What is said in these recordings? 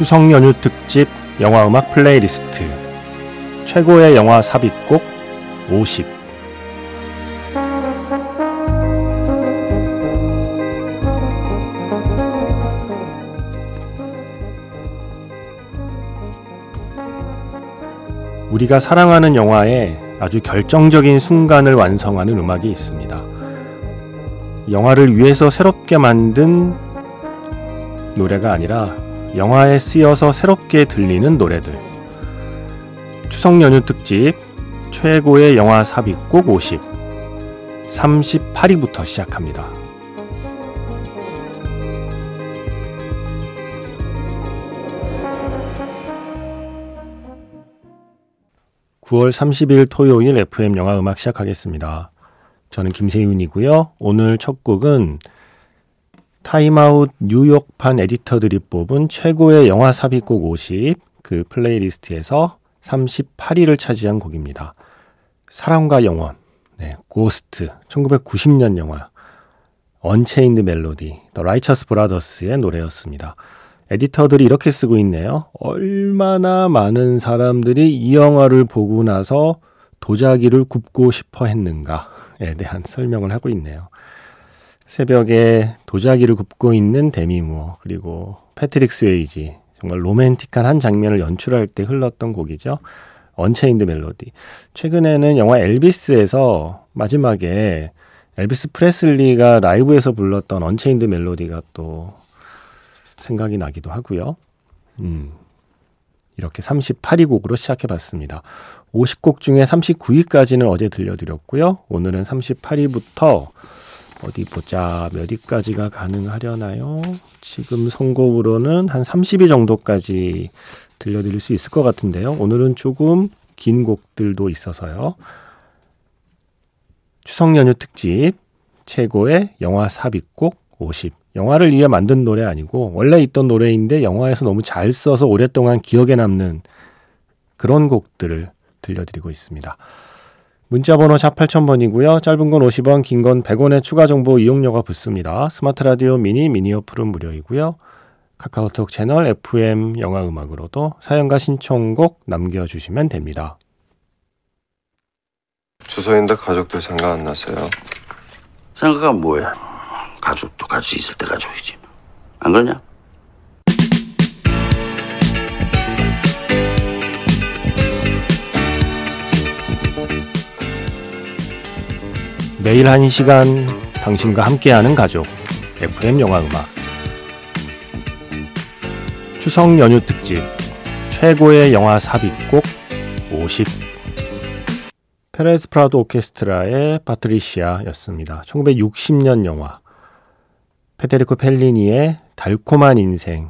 추석 연휴 특집 영화 음악 플레이리스트 최고의 영화 삽입곡 50 우리가 사랑하는 영화에 아주 결정적인 순간을 완성하는 음악이 있습니다. 영화를 위해서 새롭게 만든 노래가 아니라 영화에 쓰여서 새롭게 들리는 노래들. 추석 연휴 특집 최고의 영화 삽입곡 50 38위부터 시작합니다. 9월 30일 토요일 FM 영화 음악 시작하겠습니다. 저는 김세윤이고요. 오늘 첫 곡은 타임아웃 뉴욕판 에디터들이 뽑은 최고의 영화 삽입곡 50 그 플레이리스트에서 38위를 차지한 곡입니다. 사랑과 영원, 네, Ghost, 1990년 영화, Unchained Melody, The Righteous Brothers의 노래였습니다. 에디터들이 이렇게 쓰고 있네요. 얼마나 많은 사람들이 이 영화를 보고 나서 도자기를 굽고 싶어 했는가에 대한 설명을 하고 있네요. 새벽에 도자기를 굽고 있는 데미 무어 그리고 패트릭 스웨이지 정말 로맨틱한 한 장면을 연출할 때 흘렀던 곡이죠. Unchained Melody. 최근에는 영화 엘비스에서 마지막에 엘비스 프레슬리가 라이브에서 불렀던 Unchained Melody가 또 생각이 나기도 하고요. 음. 이렇게 38위 곡으로 시작해 봤습니다. 50곡 중에 39위까지는 어제 들려드렸고요. 오늘은 38위부터 어디 보자. 몇 위까지가 가능하려나요? 지금 선곡으로는 한 30위 정도까지 들려드릴 수 있을 것 같은데요. 오늘은 조금 긴 곡들도 있어서요. 추석 연휴 특집 최고의 영화 삽입곡 50. 영화를 위해 만든 노래 아니고 원래 있던 노래인데 영화에서 너무 잘 써서 오랫동안 기억에 남는 그런 곡들을 들려드리고 있습니다. 문자번호 샵 8000번이고요. 짧은 건 50원, 긴 건 100원의 추가 정보 이용료가 붙습니다. 스마트 라디오 미니, 미니 어플은 무료이고요. 카카오톡 채널 FM 영화 음악으로도 사연과 신청곡 남겨주시면 됩니다. 추석인데 가족들 생각 안 나세요? 생각은 뭐야? 가족도 같이 있을 때 가족이지. 안 그러냐? 매일 한 시간 당신과 함께하는 가족 FM 영화 음악 추석 연휴 특집 최고의 영화 삽입곡 50 페레스 프라도 오케스트라의 파트리시아였습니다. 1960년 영화 페데리코 펠리니의 달콤한 인생에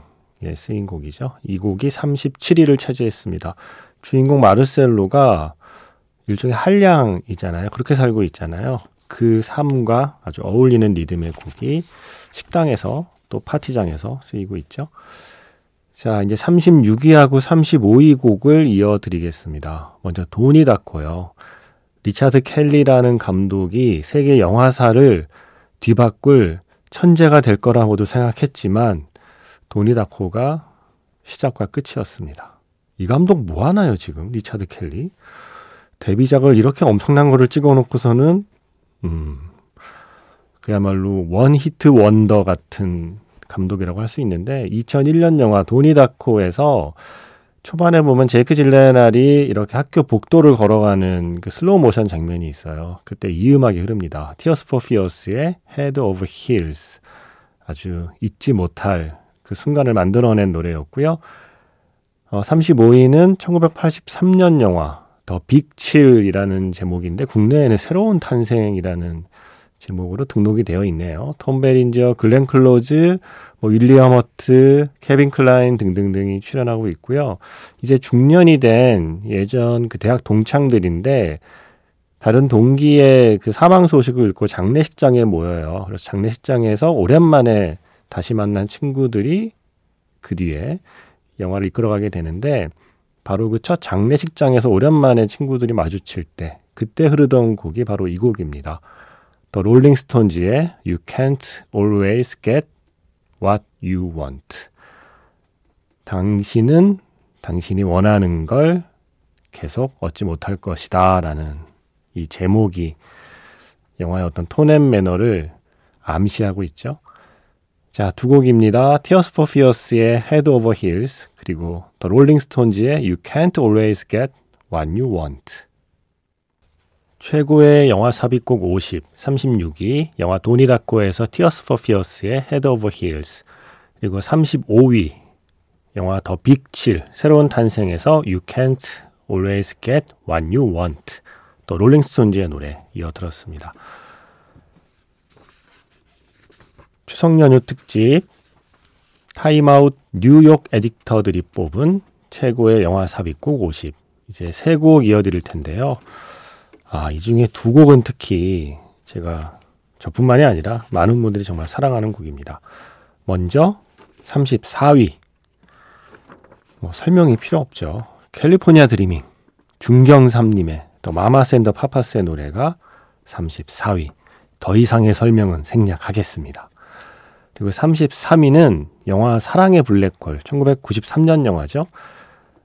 쓰인 곡이죠. 이 곡이 37위를 차지했습니다. 주인공 마르셀로가 일종의 한량이잖아요. 그렇게 살고 있잖아요. 그 삶과 아주 어울리는 리듬의 곡이 식당에서 또 파티장에서 쓰이고 있죠. 자, 이제 36위하고 35위 곡을 이어드리겠습니다. 먼저 도니 다코요. 리차드 켈리라는 감독이 세계 영화사를 뒤바꿀 천재가 될 거라고도 생각했지만 도니 다코가 시작과 끝이었습니다. 이 감독 뭐 하나요, 지금? 리차드 켈리? 데뷔작을 이렇게 엄청난 거를 찍어 놓고서는 음, 그야말로 one hit wonder 같은 감독이라고 할 수 있는데 2001년 영화 도니 다코에서 초반에 보면 제이크 질렌할이 이렇게 학교 복도를 걸어가는 그 슬로우 모션 장면이 있어요. 그때 이 음악이 흐릅니다. Tears for Fears의 Head Over Heels. 아주 잊지 못할 그 순간을 만들어낸 노래였고요. 어, 35위는 1983년 영화 The Big Chill이라는 제목인데 국내에는 새로운 탄생이라는 제목으로 등록이 되어 있네요. 톰 베린저, 글렌 클로즈, 뭐 윌리엄 허트, 케빈 클라인 등등등이 출연하고 있고요. 이제 중년이 된 예전 그 대학 동창들인데 다른 동기의 그 사망 소식을 읽고 장례식장에 모여요. 그래서 장례식장에서 오랜만에 다시 만난 친구들이 그 뒤에 영화를 이끌어가게 되는데 바로 그 첫 장례식장에서 오랜만에 친구들이 마주칠 때 그때 흐르던 곡이 바로 이 곡입니다. 더 롤링스톤즈의 You Can't Always Get What You Want. 당신은 당신이 원하는 걸 계속 얻지 못할 것이다. 라는 이 제목이 영화의 어떤 tone and manner를 암시하고 있죠. 자, 두 곡입니다. Tears for Fears의 Head Over Heels 그리고 The Rolling Stones의 You Can't Always Get What You Want. 최고의 영화 삽입곡 50, 36위, 영화 도니 다코에서 Tears for Fears의 Head Over Heels, 그리고 35위, 영화 The Big Chill, 새로운 탄생에서 You Can't Always Get What You Want, 또 롤링스톤즈의 노래 이어 들었습니다. 추석 연휴 특집 타임아웃 뉴욕 에디터들이 뽑은 최고의 영화 삽입곡 50. 이제 세 곡 이어드릴 텐데요. 아, 이 중에 두 곡은 특히 제가 저뿐만이 아니라 많은 분들이 정말 사랑하는 곡입니다. 먼저 34위. 뭐 설명이 필요 없죠. California Dreamin'. 중경삼림의 더 마마스 앤 더 파파스의 노래가 34위. 더 이상의 설명은 생략하겠습니다. 그리고 33위는 영화 사랑의 블랙홀 1993년 영화죠.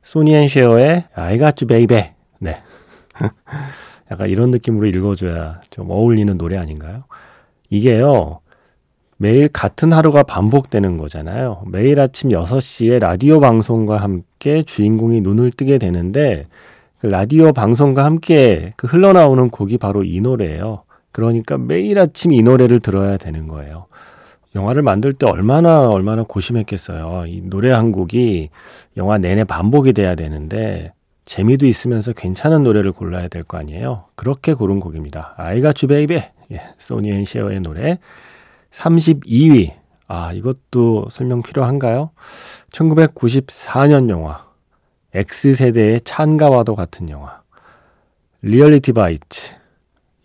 소니 앤 쉐어의 I got you baby. 네. 약간 이런 느낌으로 읽어줘야 좀 어울리는 노래 아닌가요? 이게요. 매일 같은 하루가 반복되는 거잖아요. 매일 아침 6시에 라디오 방송과 함께 주인공이 눈을 뜨게 되는데 그 라디오 방송과 함께 그 흘러나오는 곡이 바로 이 노래예요. 그러니까 매일 아침 이 노래를 들어야 되는 거예요. 영화를 만들 때 얼마나 얼마나 고심했겠어요. 이 노래 한 곡이 영화 내내 반복이 돼야 되는데 재미도 있으면서 괜찮은 노래를 골라야 될 거 아니에요. 그렇게 고른 곡입니다. Got you baby. 예, 소니 앤 셰어의 노래 32위. 아, 이것도 설명 필요한가요? 1994년 영화. X세대의 찬가와도 같은 영화. Reality Bites.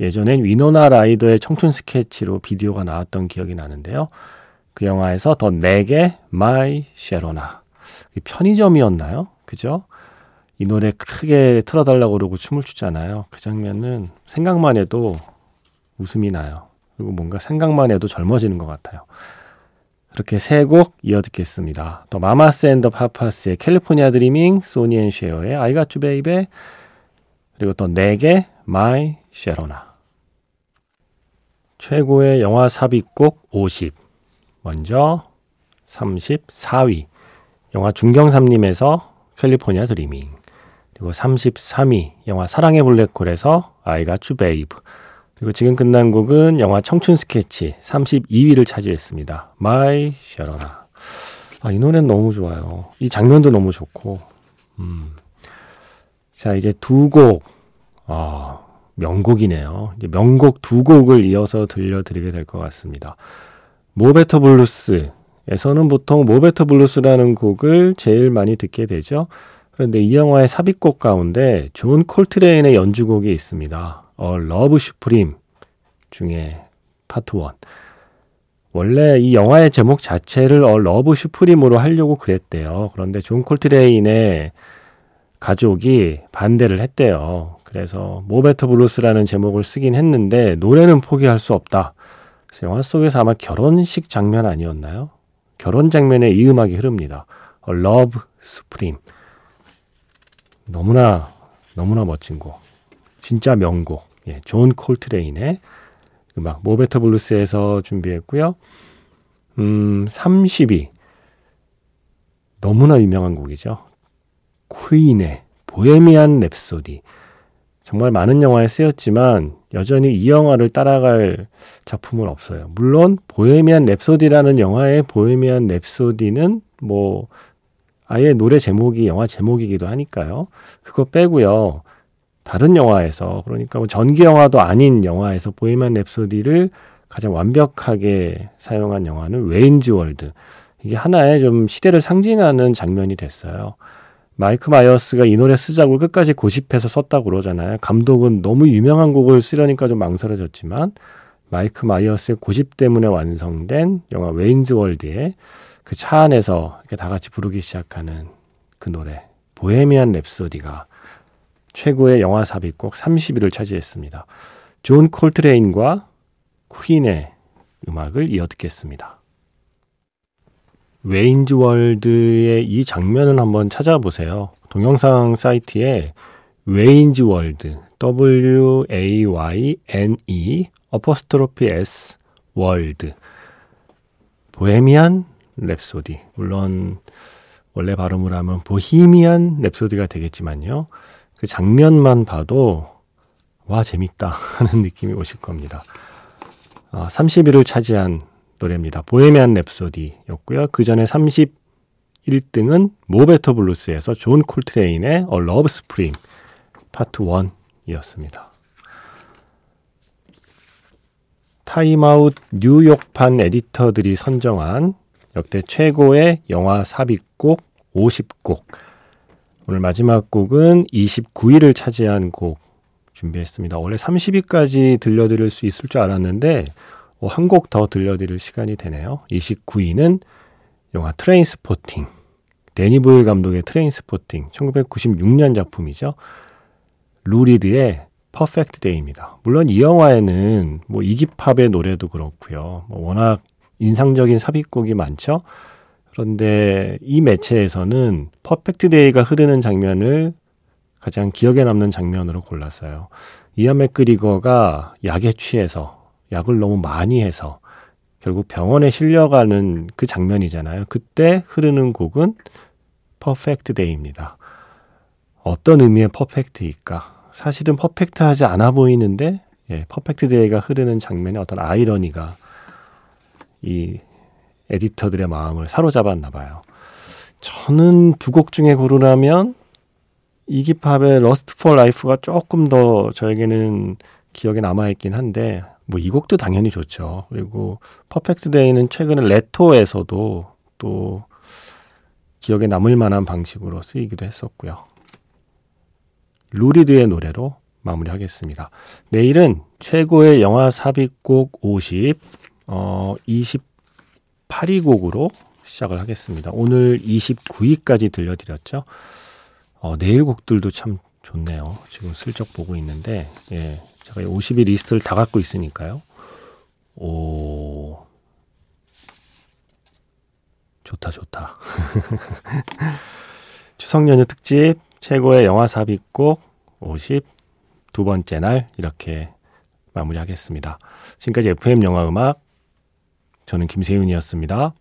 예전엔 위노나 라이더의 청춘 스케치로 비디오가 나왔던 기억이 나는데요. 그 영화에서 더 낵의 My Sharona 편의점이었나요? 그죠? 이 노래 크게 틀어달라고 그러고 춤을 추잖아요. 그 장면은 생각만 해도 웃음이 나요. 그리고 뭔가 생각만 해도 젊어지는 것 같아요. 그렇게 세 곡 이어 듣겠습니다. 또 마마스 앤 더 파파스의 California Dreamin', 소니 앤 쉐어의 you baby, 그리고 또 낵의 My Sharona. 최고의 영화 삽입곡 50. 먼저 34위. 영화 중경삼님에서 캘리포니아 드리밍. 그리고 33위. 영화 사랑의 블랙홀에서 you babe. 그리고 지금 끝난 곡은 영화 청춘 스케치 32위를 차지했습니다. My Sharona. 아, 이 노래는 너무 좋아요. 이 장면도 너무 좋고. 음. 자, 이제 두 곡. 아, 명곡이네요. 명곡 두 곡을 이어서 들려드리게 될 것 같습니다. Mo' Better Blues에서는 보통 Mo' Better Blues라는 곡을 제일 많이 듣게 되죠. 그런데 이 영화의 삽입곡 가운데 존 콜트레인의 연주곡이 있습니다. A Love Supreme 중에 파트 1. 원래 이 영화의 제목 자체를 A Love Supreme으로 하려고 그랬대요. 그런데 존 콜트레인의 가족이 반대를 했대요. 그래서 Mo' Better Blues라는 제목을 쓰긴 했는데 노래는 포기할 수 없다. 그래서 영화 속에서 아마 결혼식 장면 아니었나요? 결혼 장면에 이 음악이 흐릅니다. Love Supreme. 너무나 너무나 멋진 곡. 진짜 명곡. 예, 존 콜트레인의 음악 Mo' Better Blues에서 준비했고요. 음, 30위. 너무나 유명한 곡이죠. 퀸의 Bohemian Rhapsody. 정말 많은 영화에 쓰였지만 여전히 이 영화를 따라갈 작품은 없어요. 물론 Bohemian Rhapsody라는 영화의 Bohemian Rhapsody는 뭐 아예 노래 제목이 영화 제목이기도 하니까요. 그거 빼고요. 다른 영화에서 그러니까 뭐 전기 영화도 아닌 영화에서 Bohemian Rhapsody를 가장 완벽하게 사용한 영화는 Wayne's World. 이게 하나의 좀 시대를 상징하는 장면이 됐어요. 마이크 마이어스가 이 노래 쓰자고 끝까지 고집해서 썼다고 그러잖아요. 감독은 너무 유명한 곡을 쓰려니까 좀 망설여졌지만 마이크 마이어스의 고집 때문에 완성된 영화 Wayne's World의 그 차 안에서 이렇게 다 같이 부르기 시작하는 그 노래 Bohemian Rhapsody가 최고의 영화 삽입곡 30위를 차지했습니다. 존 콜트레인과 퀸의 음악을 이어 듣겠습니다. Wayne's World의 이 장면을 한번 찾아보세요. 동영상 사이트에 Wayne's World W A Y N E apostrophe S World Bohemian Rhapsody 물론 원래 발음을 하면 Bohemian Rhapsody가 되겠지만요. 그 장면만 봐도 와 재밌다 하는 느낌이 오실 겁니다. 아, 30위를 차지한 노래입니다. Bohemian Rhapsody였고요. 그 전에 31등은 Mo' Better Blues에서 존 콜트레인의 A Love Supreme 파트 1이었습니다. 타임아웃 뉴욕판 에디터들이 선정한 역대 최고의 영화 삽입곡 50곡. 오늘 마지막 곡은 29위를 차지한 곡 준비했습니다. 원래 30위까지 들려드릴 수 있을 줄 알았는데 어, 한 곡 더 들려드릴 시간이 되네요. 29위는 영화 Trainspotting. 데니 보일 감독의 Trainspotting. 1996년 작품이죠. 루 리드의 Perfect Day입니다. 물론 이 영화에는 뭐 이기 팝의 노래도 그렇고요. 뭐 워낙 인상적인 삽입곡이 많죠. 그런데 이 매체에서는 Perfect Day가 흐르는 장면을 가장 기억에 남는 장면으로 골랐어요. 이완 맥그리거가 약에 취해서 약을 너무 많이 해서 결국 병원에 실려가는 그 장면이잖아요. 그때 흐르는 곡은 Perfect Day입니다. 어떤 의미의 perfect일까? 사실은 perfect하지 않아 보이는데 예, Perfect Day가 흐르는 장면에 어떤 아이러니가 이 에디터들의 마음을 사로잡았나 봐요. 저는 두 곡 중에 고르라면 이기팝의 Lust for Life가 조금 더 저에게는 기억에 남아있긴 한데 뭐 이 곡도 당연히 좋죠. 그리고 Perfect Day는 최근에 레토에서도 또 기억에 남을 만한 방식으로 쓰이기도 했었고요. 루리드의 노래로 마무리하겠습니다. 내일은 최고의 영화 삽입곡 50, 어, 28위 곡으로 시작을 하겠습니다. 오늘 29위까지 들려드렸죠. 어, 내일 곡들도 참 좋네요. 지금 슬쩍 보고 있는데, 예, 제가 50일 리스트를 다 갖고 있으니까요. 오. 좋다, 좋다. 추석 연휴 특집 최고의 영화 삽입곡 52 번째 날 이렇게 마무리하겠습니다. 지금까지 FM 영화 음악 저는 김세윤이었습니다.